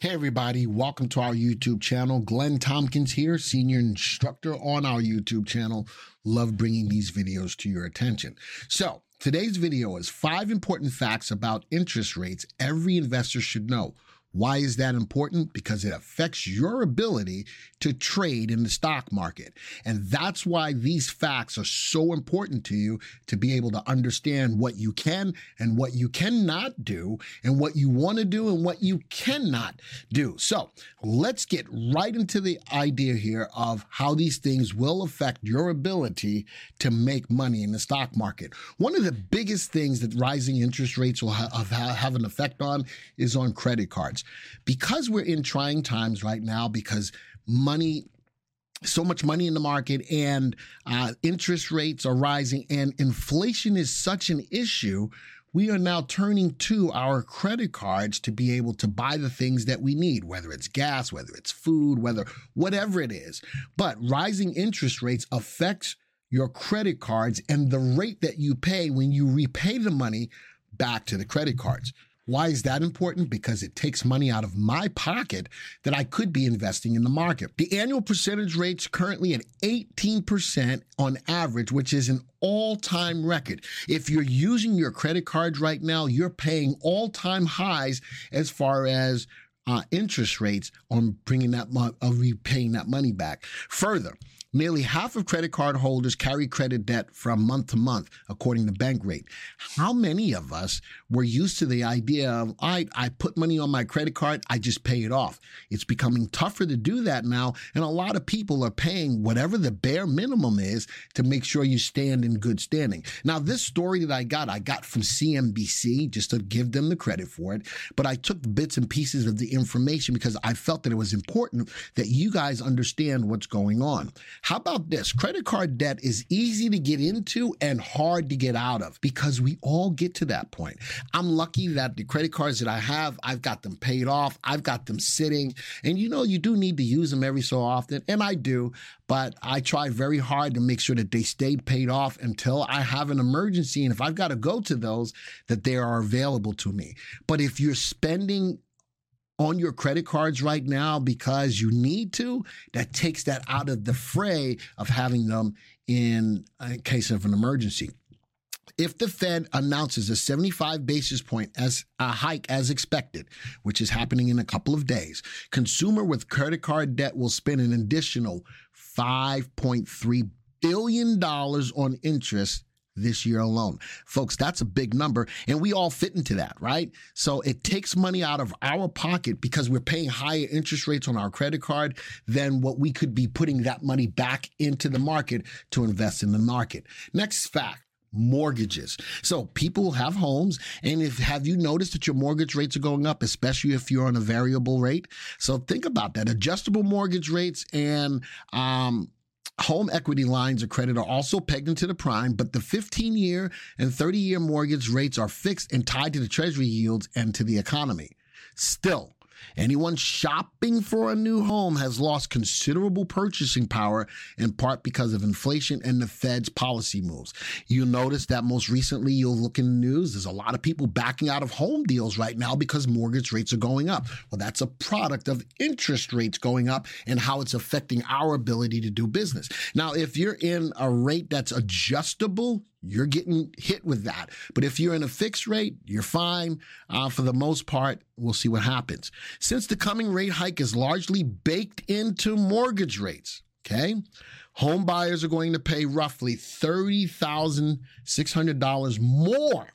Hey, everybody, welcome to our YouTube channel. Glenn Tompkins here, senior instructor on our YouTube channel. Love bringing these videos to your attention. So, today's video is five important facts about interest rates every investor should know. Why is that important? Because it affects your ability to trade in the stock market. And that's why these facts are so important to you to be able to understand what you can and what you cannot do, and what you want to do and what you cannot do. So let's get right into the idea here of how these things will affect your ability to make money in the stock market. One of the biggest things that rising interest rates will have, an effect on is on credit cards. Because we're in trying times right now, because money so much money in the market and uh, interest rates are rising and inflation is such an issue we are now turning to our credit cards to be able to buy the things that we need whether it's gas whether it's food whether whatever it is. But rising interest rates affects your credit cards and the rate that you pay when you repay the money back to the credit cards why is that important? Because it takes money out of my pocket that I could be investing in the market. The annual percentage rate's currently at 18% on average, which is an all time record. If you're using your credit cards right now, you're paying all time highs as far as uh, interest rates on bringing that mo- of repaying that money back. Further, Nearly half of credit card holders carry credit debt from month to month, according to Bankrate. How many of us were used to the idea of, I, I put money on my credit card, I just pay it off? It's becoming tougher to do that now, and a lot of people are paying whatever the bare minimum is to make sure you stand in good standing. Now, this story that I got, I got from CNBC just to give them the credit for it, but I took bits and pieces of the information because I felt that it was important that you guys understand what's going on. How about this? Credit card debt is easy to get into and hard to get out of because we all get to that point. I'm lucky that the credit cards that I have, I've got them paid off, I've got them sitting. And you know, you do need to use them every so often, and I do, but I try very hard to make sure that they stayed paid off until I have an emergency. And if I've got to go to those, that they are available to me. But if you're spending on your credit cards right now because you need to, that takes that out of the fray of having them in, case of an emergency. If the Fed announces a 75 basis point as a hike as expected, which is happening in a couple of days, consumer with credit card debt will spend an additional 5.3 billion dollars on interest this year alone. Folks, that's a big number, and we all fit into that, right? So it takes money out of our pocket because we're paying higher interest rates on our credit card than what we could be putting that money back into the market to invest in the market. Next fact mortgages. So people have homes and if have you noticed that your mortgage rates are going up especially if you're on a variable rate? So think about that. Adjustable mortgage rates and um Home equity lines of credit are also pegged into the prime, but the 15 year and 30 year mortgage rates are fixed and tied to the treasury yields and to the economy. Still, Anyone shopping for a new home has lost considerable purchasing power in part because of inflation and the Fed's policy moves. You'll notice that most recently, you'll look in the news, there's a lot of people backing out of home deals right now because mortgage rates are going up. Well, that's a product of interest rates going up and how it's affecting our ability to do business. Now, if you're in a rate that's adjustable, you're getting hit with that. But if you're in a fixed rate, you're fine. Uh, for the most part, we'll see what happens. Since the coming rate hike is largely baked into mortgage rates, okay, home buyers are going to pay roughly $30,600 more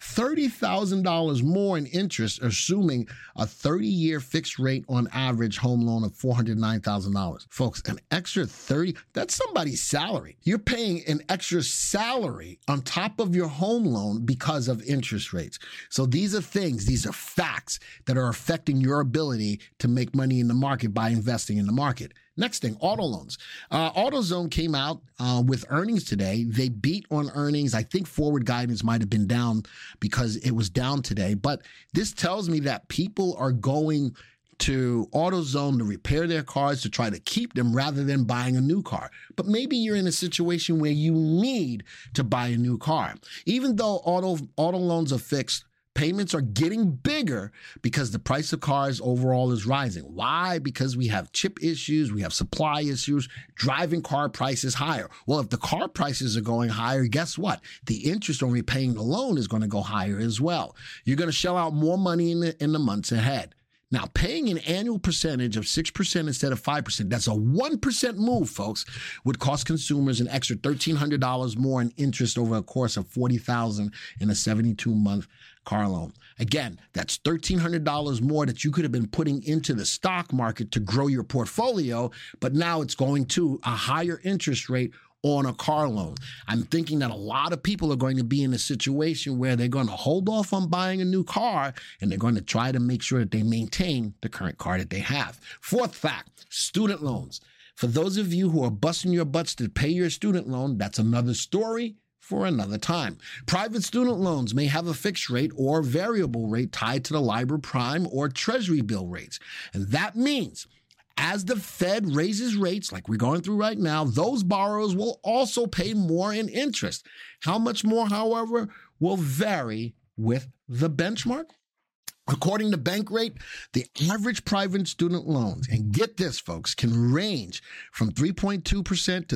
$30,000 more in interest, assuming a 30 year fixed rate on average home loan of $409,000. Folks, an extra 30, that's somebody's salary. You're paying an extra salary on top of your home loan because of interest rates. So these are things, these are facts that are affecting your ability to make money in the market by investing in the market. Next thing, auto loans. Uh, AutoZone came out uh, with earnings today. They beat on earnings. I think forward guidance might have been down because it was down today. But this tells me that people are going to AutoZone to repair their cars to try to keep them rather than buying a new car. But maybe you're in a situation where you need to buy a new car. Even though auto auto loans are fixed, payments are getting bigger because the price of cars overall is rising. Why? Because we have chip issues, we have supply issues, driving car prices higher. Well, if the car prices are going higher, guess what? The interest on repaying the loan is going to go higher as well. You're going to shell out more money in the, in the months ahead. Now, paying an annual percentage of 6% instead of 5%, that's a 1% move, folks, would cost consumers an extra $1,300 more in interest over a course of 40000 in a 72 month car loan. Again, that's $1,300 more that you could have been putting into the stock market to grow your portfolio, but now it's going to a higher interest rate on a car loan. I'm thinking that a lot of people are going to be in a situation where they're going to hold off on buying a new car and they're going to try to make sure that they maintain the current car that they have. Fourth fact student loans. For those of you who are busting your butts to pay your student loan, that's another story for another time. Private student loans may have a fixed rate or variable rate tied to the LIBOR prime or treasury bill rates. And that means as the Fed raises rates, like we're going through right now, those borrowers will also pay more in interest. How much more, however, will vary with the benchmark. According to Bankrate, the average private student loans, and get this, folks, can range from 3.2% to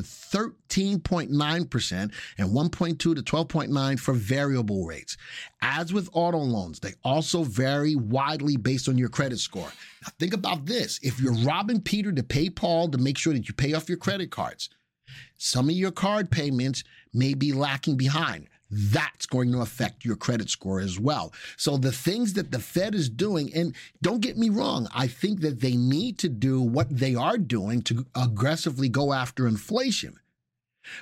13.9% and 1.2 to 12.9 for variable rates. As with auto loans, they also vary widely based on your credit score. Now, think about this. If you're robbing Peter to pay Paul to make sure that you pay off your credit cards, some of your card payments may be lacking behind that's going to affect your credit score as well. So the things that the Fed is doing, and don't get me wrong, I think that they need to do what they are doing to aggressively go after inflation.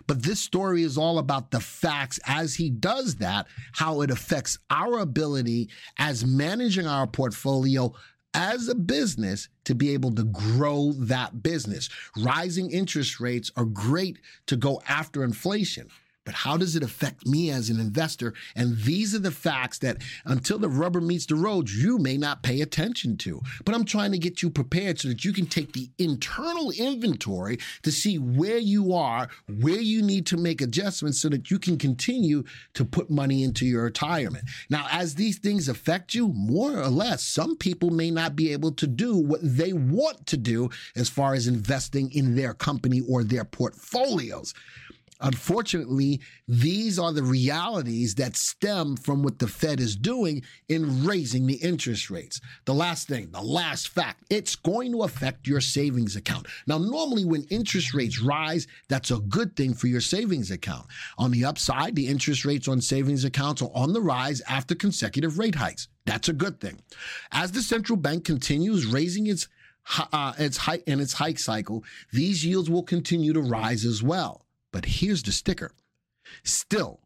But this story is all about the facts as he does that, how it affects our ability as managing our portfolio as a business to be able to grow that business. Rising interest rates are great to go after inflation but how does it affect me as an investor? And these are the facts that until the rubber meets the road, you may not pay attention to. But I'm trying to get you prepared so that you can take the internal inventory to see where you are, where you need to make adjustments so that you can continue to put money into your retirement. Now, as these things affect you, more or less, some people may not be able to do what they want to do as far as investing in their company or their portfolios. Unfortunately, these are the realities that stem from what the Fed is doing in raising the interest rates. The last thing, the last fact, it's going to affect your savings account. Now, normally when interest rates rise, that's a good thing for your savings account. On the upside, the interest rates on savings accounts are on the rise after consecutive rate hikes. That's a good thing. As the central bank continues raising its uh, its hike in its hike cycle, these yields will continue to rise as well. But here's the sticker. Still,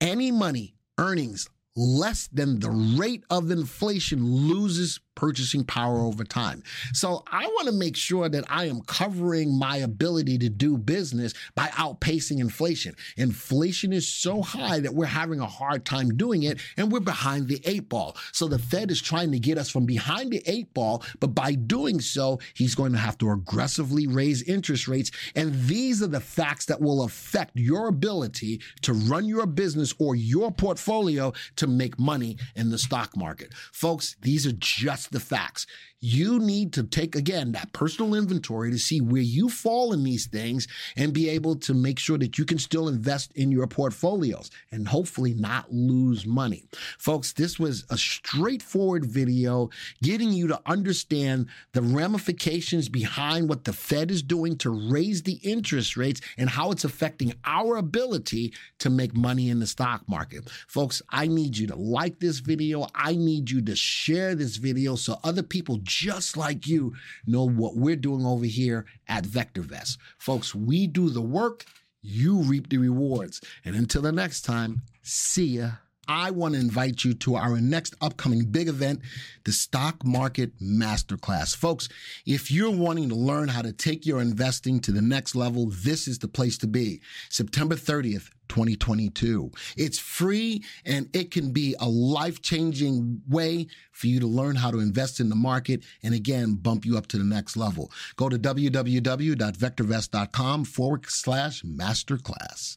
any money, earnings less than the rate of inflation loses purchasing power over time. So I want to make sure that I am covering my ability to do business by outpacing inflation. Inflation is so high that we're having a hard time doing it and we're behind the eight ball. So the Fed is trying to get us from behind the eight ball, but by doing so, he's going to have to aggressively raise interest rates. And these are the facts that will affect your ability to run your business or your portfolio to make money in the stock market. Folks, these are just the facts. You need to take, again, that personal inventory to see where you fall in these things and be able to make sure that you can still invest in your portfolios and hopefully not lose money. Folks, this was a straightforward video getting you to understand the ramifications behind what the Fed is doing to raise the interest rates and how it's affecting our ability to make money in the stock market. Folks, I need need you to like this video. I need you to share this video so other people just like you know what we're doing over here at VectorVest. Folks, we do the work, you reap the rewards. And until the next time, see ya. I want to invite you to our next upcoming big event, the Stock Market Masterclass. Folks, if you're wanting to learn how to take your investing to the next level, this is the place to be. September 30th, 2022. It's free and it can be a life changing way for you to learn how to invest in the market and again, bump you up to the next level. Go to www.vectorvest.com forward slash masterclass.